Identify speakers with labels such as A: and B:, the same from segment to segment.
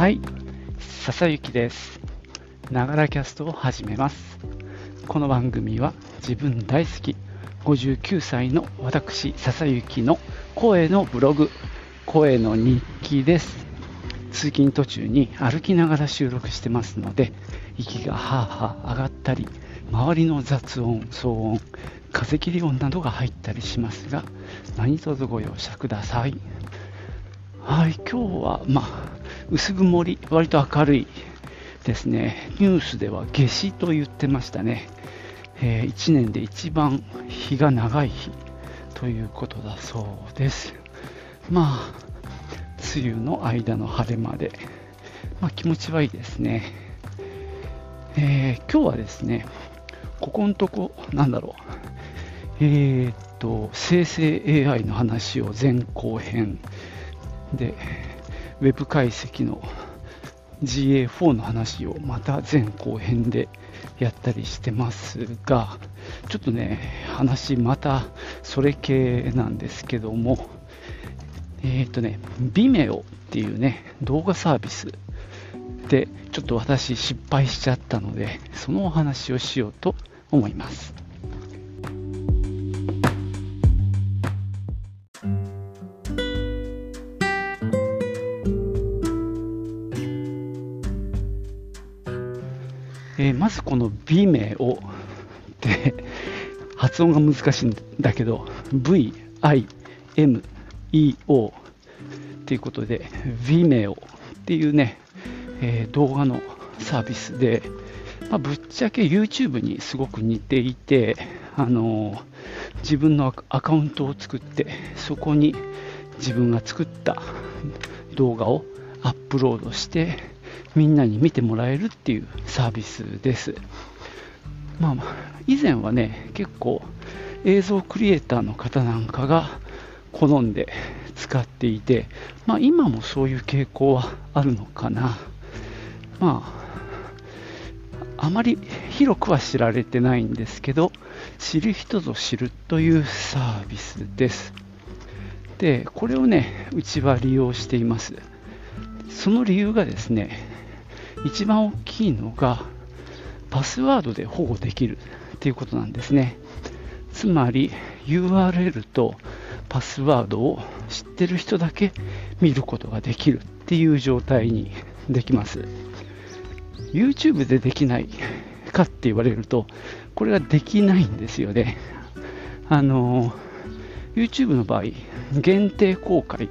A: はい、笹幸です。ながらキャストを始めます。この番組は自分大好き59歳の私笹幸の声のブログ、声の日記です。通勤途中に歩きながら収録してますので、息がはあはあ上がったり、周りの雑音、騒音、風切り音などが入ったりしますが、何卒ご容赦ください。はい、今日は、まあ、薄曇り、割と明るいですね。ニュースでは夏至と言ってましたね。え1年で一番日が長い日ということだそうです。まあ、梅雨の間の晴れまで、まあ、気持ちはいいですね。えー今日はですね、ここのとこ、なんだろう、えーっと、生成 AI の話を前後編で、ウェブ解析の GA4 の話をまた前後編でやったりしてますが、ちょっとね、話またそれ系なんですけども、えーっとね、Vimeo っていうね、動画サービスで、ちょっと私失敗しちゃったので、そのお話をしようと思います。ずこの Vimeo って発音が難しいんだけど VIMEO っていうことで Vimeo っていうね、えー動画のサービスで、まあ、ぶっちゃけ YouTube にすごく似ていて、あのー自分のアカウントを作ってそこに自分が作った動画をアップロードしてみんなに見てもらえるっていうサービスです。まあ、以前はね、結構映像クリエイターの方なんかが好んで使っていて、まあ、今もそういう傾向はあるのかな。まあ、あまり広くは知られてないんですけど、知る人ぞ知るというサービスです。で、これをね、うちは利用しています。その理由がですね、一番大きいのが、パスワードで保護できるっていうことなんですね。つまり URL とパスワードを知ってる人だけ見ることができるっていう状態にできます。YouTube でできないかって言われると、これができないんですよね。あの、YouTube の場合、限定公開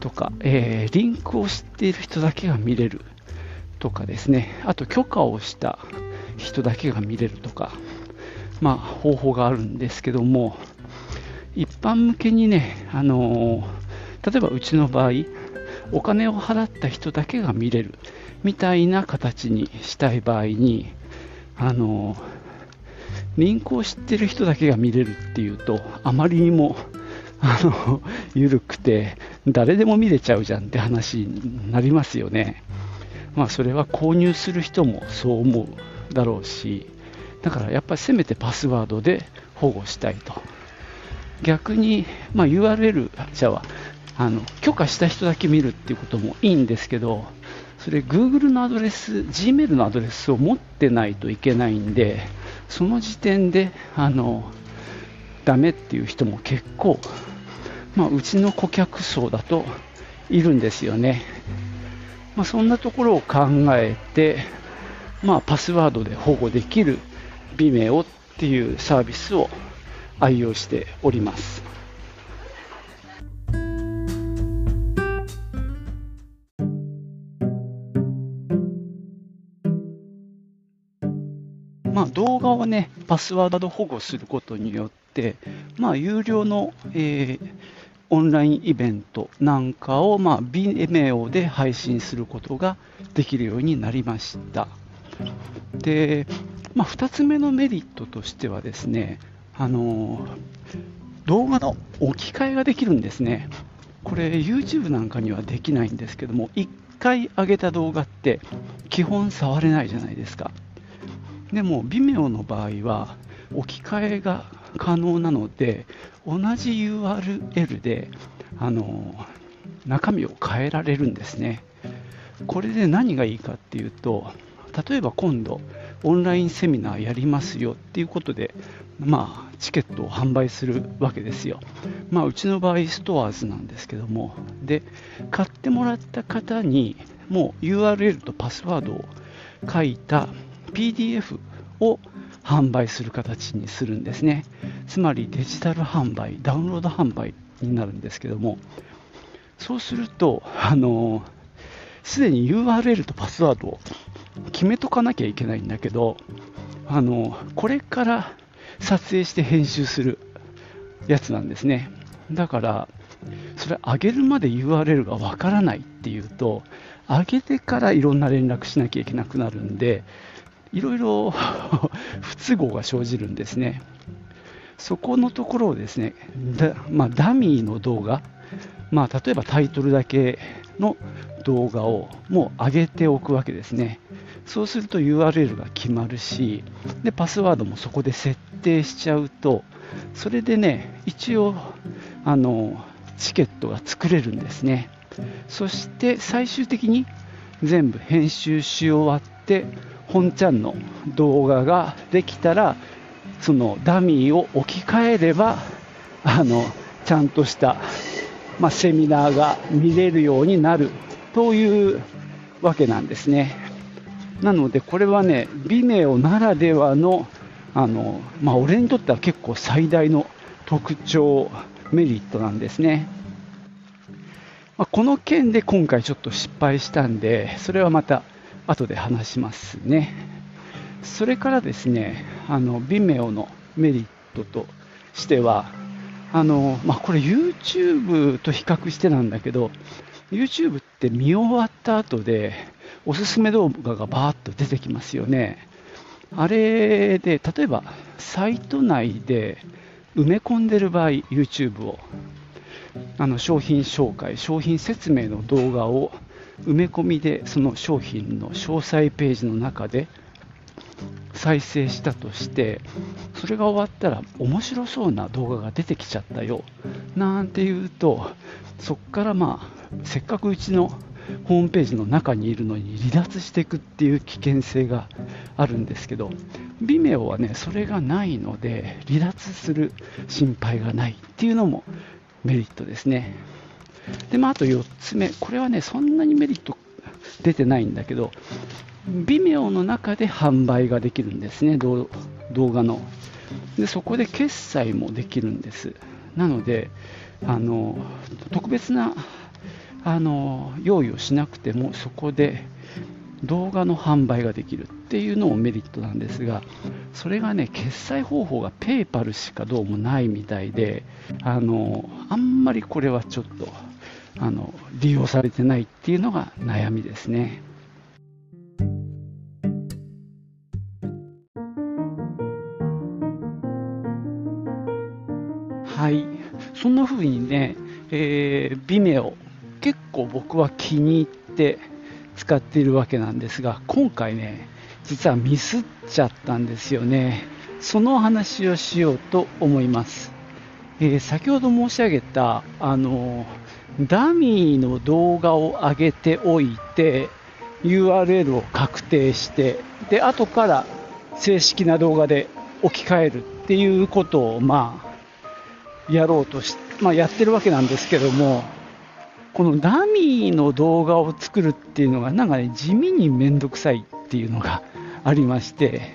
A: とか、えーリンクを知っている人だけが見れるとかですね、あと許可をした人だけが見れるとか、まあ、方法があるんですけども、一般向けにね、あの例えばうちの場合、お金を払った人だけが見れる。みたいな形にしたい場合に、あのリンクを知ってる人だけが見れるっていうと、あまりにもあの緩くて、誰でも見れちゃうじゃんって話になりますよね。まあ、それは購入する人もそう思うだろうし、だからやっぱりせめてパスワードで保護したいと。逆に、まあ、URL じゃああの許可した人だけ見るっていうこともいいんですけど、それ Google のアドレス、Gmail のアドレスを持ってないといけないんで、その時点であのダメっていう人も結構、まあ、うちの顧客層だといるんですよね。まあ、そんなところを考えて、まあ、パスワードで保護できる Vimeo っていうサービスを愛用しております。まあ、動画をね、パスワード保護することによって、まあ、有料の、えーオンラインイベントなんかを、まあ、Vimeo で配信することができるようになりました。で、まあ、2つ目のメリットとしてはですね、あの動画の置き換えができるんですね。これ YouTube なんかにはできないんですけども、1回上げた動画って基本触れないじゃないですか。でも Vimeo の場合は置き換えが可能なので同じ URL であの中身を変えられるんですねこれで何がいいかっていうと、例えば今度、オンラインセミナーやりますよっていうことで、まあ、チケットを販売するわけですよ。まあ、うちの場合、ストアーズなんですけども、で、買ってもらった方に、もう URL とパスワードを書いた PDF を販売する形にするんですね。つまりデジタル販売、ダウンロード販売になるんですけども、そうすると、すでに URL とパスワードを決めとかなきゃいけないんだけど、あのこれから撮影して編集するやつなんですね。だから、それ上げるまで URL がわからないっていうと、上げてからいろんな連絡しなきゃいけなくなるんで、いろいろ 不都合が生じるんですね。そこのところをですね、だまあ、ダミーの動画、まあ、例えばタイトルだけの動画をもう上げておくわけですね。そうすると URL が決まるし、でパスワードもそこで設定しちゃうと、それでね、一応、あのチケットが作れるんですね。そして最終的に全部編集し終わって、本ちゃんの動画ができたら、そのダミーを置き換えれば、あのちゃんとした、まあ、セミナーが見れるようになるというわけなんですね。なので、これはね、ビメオならではの、あのまあ、俺にとっては結構最大の特徴、メリットなんですね。まあ、この件で今回ちょっと失敗したんで、それはまた後で話しますね。それからですね、あの Vimeo のメリットとしては、あのまあ、これ YouTube と比較してなんだけど、YouTube って見終わった後で、おすすめ動画がバーッと出てきますよね。あれで、例えばサイト内で埋め込んでる場合、YouTube を、あの商品紹介、商品説明の動画を埋め込みでその商品の詳細ページの中で再生したとしてそれが終わったら面白そうな動画が出てきちゃったよなんていうとそこからまあせっかくうちのホームページの中にいるのに離脱していくっていう危険性があるんですけど Vimeo はねそれがないので離脱する心配がないっていうのもメリットですね。で、まあ、あと4つ目。これはねそんなにメリット出てないんだけど Vimeo の中で販売ができるんですね。動画の。でそこで決済もできるんです。なのであの特別なあの用意をしなくてもそこで動画の販売ができるっていうのもメリットなんですがそれがね決済方法が PayPal しかどうもないみたいであのあんまりこれはちょっとあの利用されてないっていうのが悩みですね。はい、そんな風にね、えー、Vimeo 結構僕は気に入って使っているわけなんですが今回ね実はミスっちゃったんですよね。その話をしようと思います、えー、先ほど申し上げたあのダミーの動画を上げておいて URL を確定してで後から正式な動画で置き換えるっていうことをまあやろうとし、まあ、やってるわけなんですけどもこのダミーの動画を作るっていうのがなんかね地味にめんどくさいっていうのがありまして、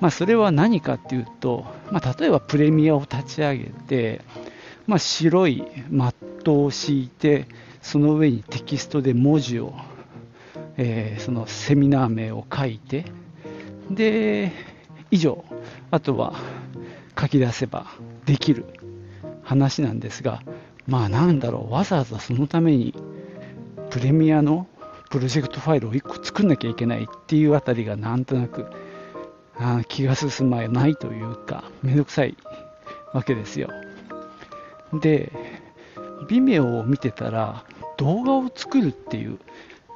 A: まあ、それは何かっていうと、まあ、例えばプレミアを立ち上げて、まあ、白いマットを敷いてその上にテキストで文字を、えー、そのセミナー名を書いてで以上。あとは書き出せばできる。話なんですがまあなんだろう、わざわざそのためにプレミアのプロジェクトファイルを1個作んなきゃいけないっていうあたりがなんとなくあ気が進まないというか、めんどくさいわけですよ。で、微妙を見てたら動画を作るっていう、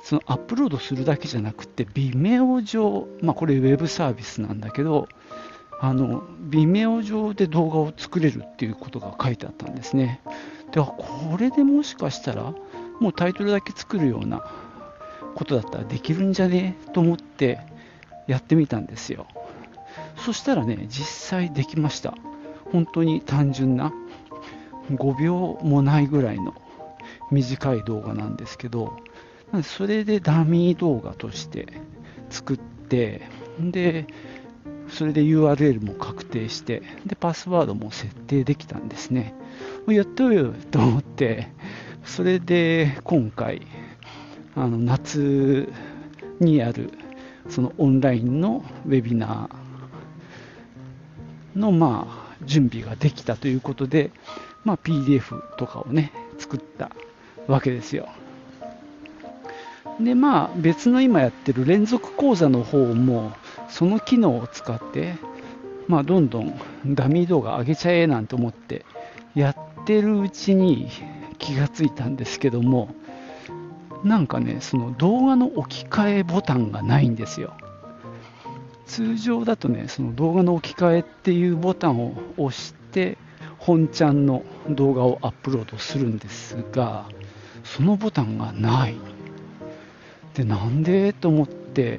A: そのアップロードするだけじゃなくて、Vimeo 上、まあこれウェブサービスなんだけど、あの、Vimeo 上で動画を作れるっていうことが書いてあったんですね。ではこれでもしかしたらもうタイトルだけ作るようなことだったらできるんじゃね？と思ってやってみたんですよ。そしたらね実際できました。本当に単純な5秒もないぐらいの短い動画なんですけどそれでダミー動画として作ってでそれで URL も確定してでパスワードも設定できたんですね。やっとよと思ってそれで今回あの夏にあるそのオンラインのウェビナーのまあ準備ができたということで、まあ、PDF とかをね作ったわけですよ。でまあ別の今やってる連続講座の方もその機能を使ってまあどんどんダミー動画上げちゃえなんて思ってやってるうちに気がついたんですけどもなんかねその動画の置き換えボタンがないんですよ。通常だとねその動画の置き換えっていうボタンを押して本ちゃんの動画をアップロードするんですがそのボタンがない。でなんで？と思って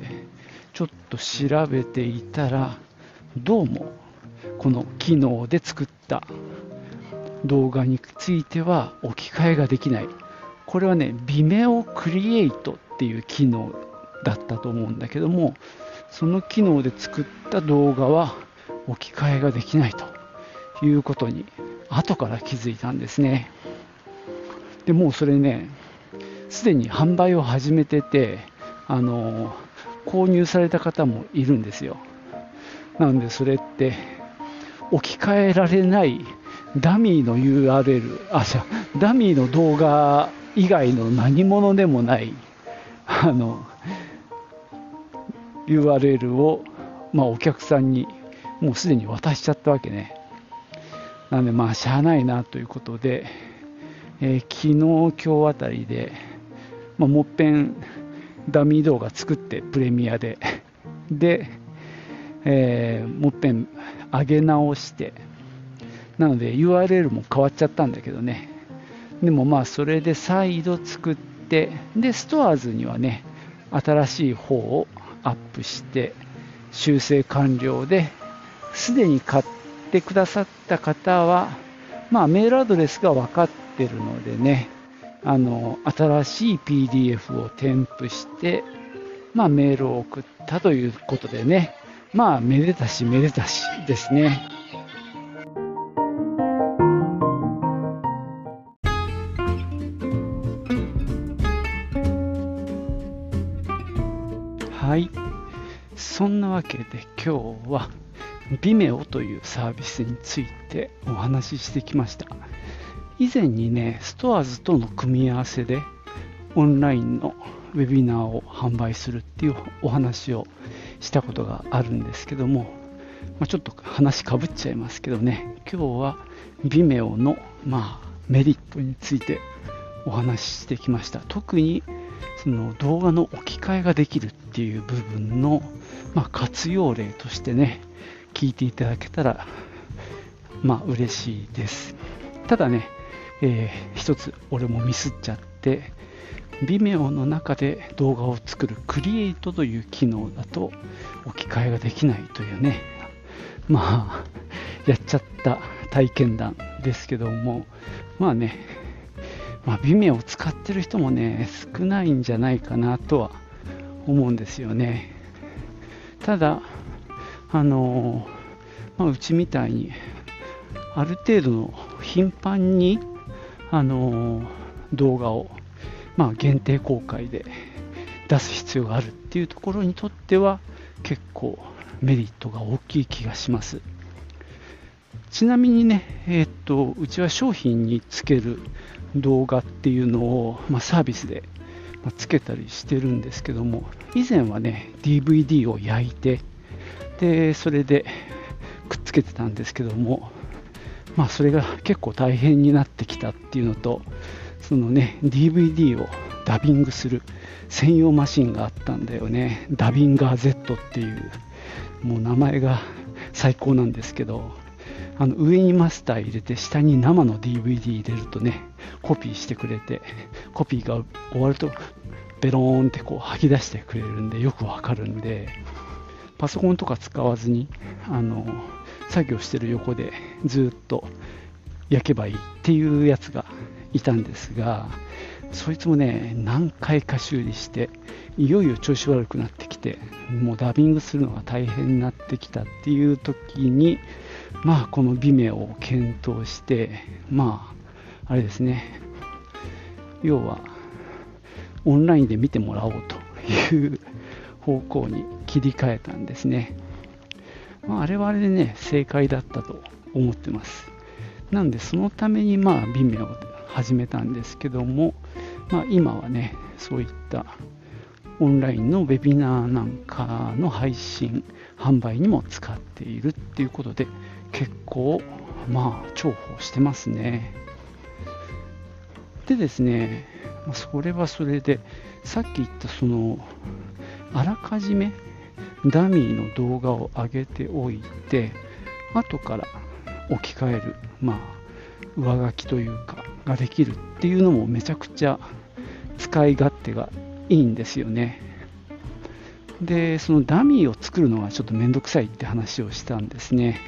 A: ちょっと調べていたらどうもこの機能で作った動画については置き換えができない。これはね Vimeo Create っていう機能だったと思うんだけどもその機能で作った動画は置き換えができないと。いうことに後から気づいたんですね。でもうそれねすでに販売を始めててあの購入された方もいるんですよ。なのでそれって置き換えられないダミーの URL あじゃダミーの動画以外の何者でもないあの URL を、まあ、お客さんにもうすでに渡しちゃったわけね。なんでまあしゃあないなということで、えー、昨日今日あたりでまあ、もっぺんダミー動画作ってプレミアで。で、えー、もっぺん上げ直して。なので URL も変わっちゃったんだけどね。でもまあそれで再度作ってでストアーズにはね新しい方をアップして修正完了ですでに買ったてくださった方はまあメールアドレスが分かってるのでねあの新しい PDF を添付して、まあ、メールを送ったということでね、まあ、めでたしめでたしですね。はい。そんなわけで今日は Vimeo というサービスについてお話ししてきました。以前にね、ストアーズとの組み合わせでオンラインのウェビナーを販売するっていうお話をしたことがあるんですけども、まあ、ちょっと話かぶっちゃいますけどね、今日は Vimeo の、まあ、メリットについてお話ししてきました。特にその動画の置き換えができるっていう部分の、まあ、活用例としてね、聞いていただけたら、まあ嬉しいです。ただね、えー、一つ俺もミスっちゃって Vimeo の中で動画を作るクリエイトという機能だと置き換えができないというね。まあ やっちゃった体験談ですけども。まあねまあ Vimeo を使ってる人もね少ないんじゃないかなとは思うんですよね。ただあのまあ、うちみたいにある程度の頻繁にあの動画を、まあ、限定公開で出す必要があるっていうところにとっては結構メリットが大きい気がします。ちなみにね、えー、っとうちは商品につける動画っていうのを、まあ、サービスでつけたりしてるんですけども以前はね DVD を焼いてでそれでくっつけてたんですけどもまあ、それが結構大変になってきたっていうのとそのね DVD をダビングする専用マシンがあったんだよね。ダビンガー Z っていうもう名前が最高なんですけどあの上にマスター入れて下に生の DVD 入れるとねコピーしてくれてコピーが終わるとベローンってこう吐き出してくれるんでよくわかるんでパソコンとか使わずにあの作業してる横でずっと焼けばいいっていうやつがいたんですがそいつもね何回か修理していよいよ調子悪くなってきてもうダビングするのが大変になってきたっていう時にまあこの美名を検討してまああれですね。要はオンラインで見てもらおうという方向に切り替えたんですね、まあ、あれはあれでね正解だったと思ってます。なのでそのためにまあ美名を始めたんですけども、まあ、今はねそういったオンラインのウェビナーなんかの配信販売にも使っているっていうことで結構まあ重宝してますね。でですねそれはそれでさっき言ったそのあらかじめダミーの動画を上げておいて後から置き換えるまあ上書きというかができるっていうのもめちゃくちゃ使い勝手がいいんですよね。でそのダミーを作るのがちょっとめんどくさいって話をしたんですね。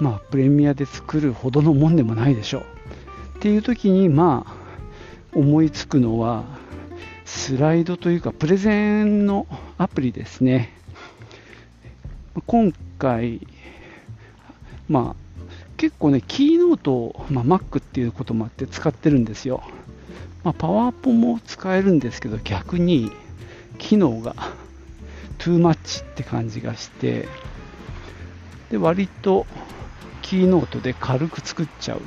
A: まあプレミアで作るほどのもんでもないでしょう。っていう時にまあ思いつくのはスライドというかプレゼンのアプリですね。今回まあ結構ね、キーノートを、まあ、Mac っていうこともあって使ってるんですよ。まあ、パワーポも使えるんですけど、逆に機能がトゥーマッチって感じがして、で割とキーノートで軽く作っちゃう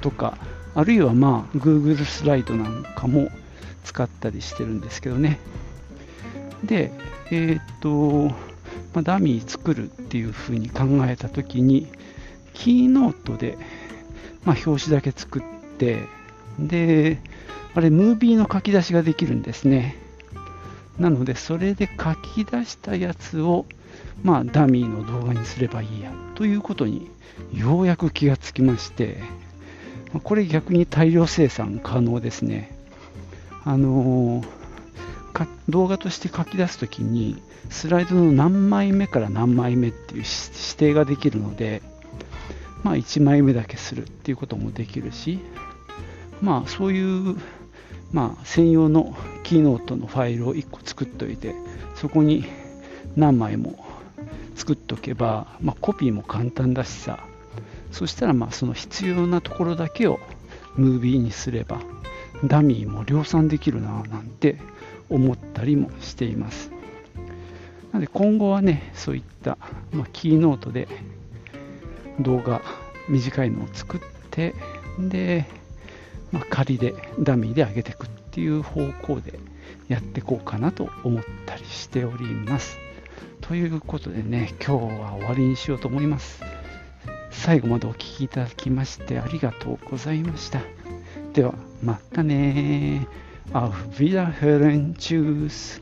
A: とか、あるいはまあ Google スライドなんかも使ったりしてるんですけどね。で、えっ、と、まあ、ダミー作るっていうふうに考えたときに、キーノートで、まあ、表紙だけ作って、で、あれ、ムービーの書き出しができるんですね。なので、それで書き出したやつを、まあ、ダミーの動画にすればいいやということにようやく気がつきまして、これ逆に大量生産可能ですね。あのー、動画として書き出すときにスライドの何枚目から何枚目っていう指定ができるので、まあ、1枚目だけするっていうこともできるし、まあ、そういう、まあ、専用のキーノートのファイルを1個作っておいてそこに何枚も作っておけば、まあ、コピーも簡単だしさ。そしたらまあその必要なところだけをムービーにすればダミーも量産できるななんて思ったりもしています。なので今後はねそういった、まあ、キーノートで動画短いのを作ってで、まあ、仮でダミーで上げていくっていう方向でやっていこうかなと思ったりしております。ということでね今日は終わりにしようと思います。最後までお聴きいただきましてありがとうございました。ではまたね Auf Wiederhören. Tschüss.